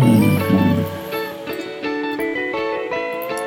ừ.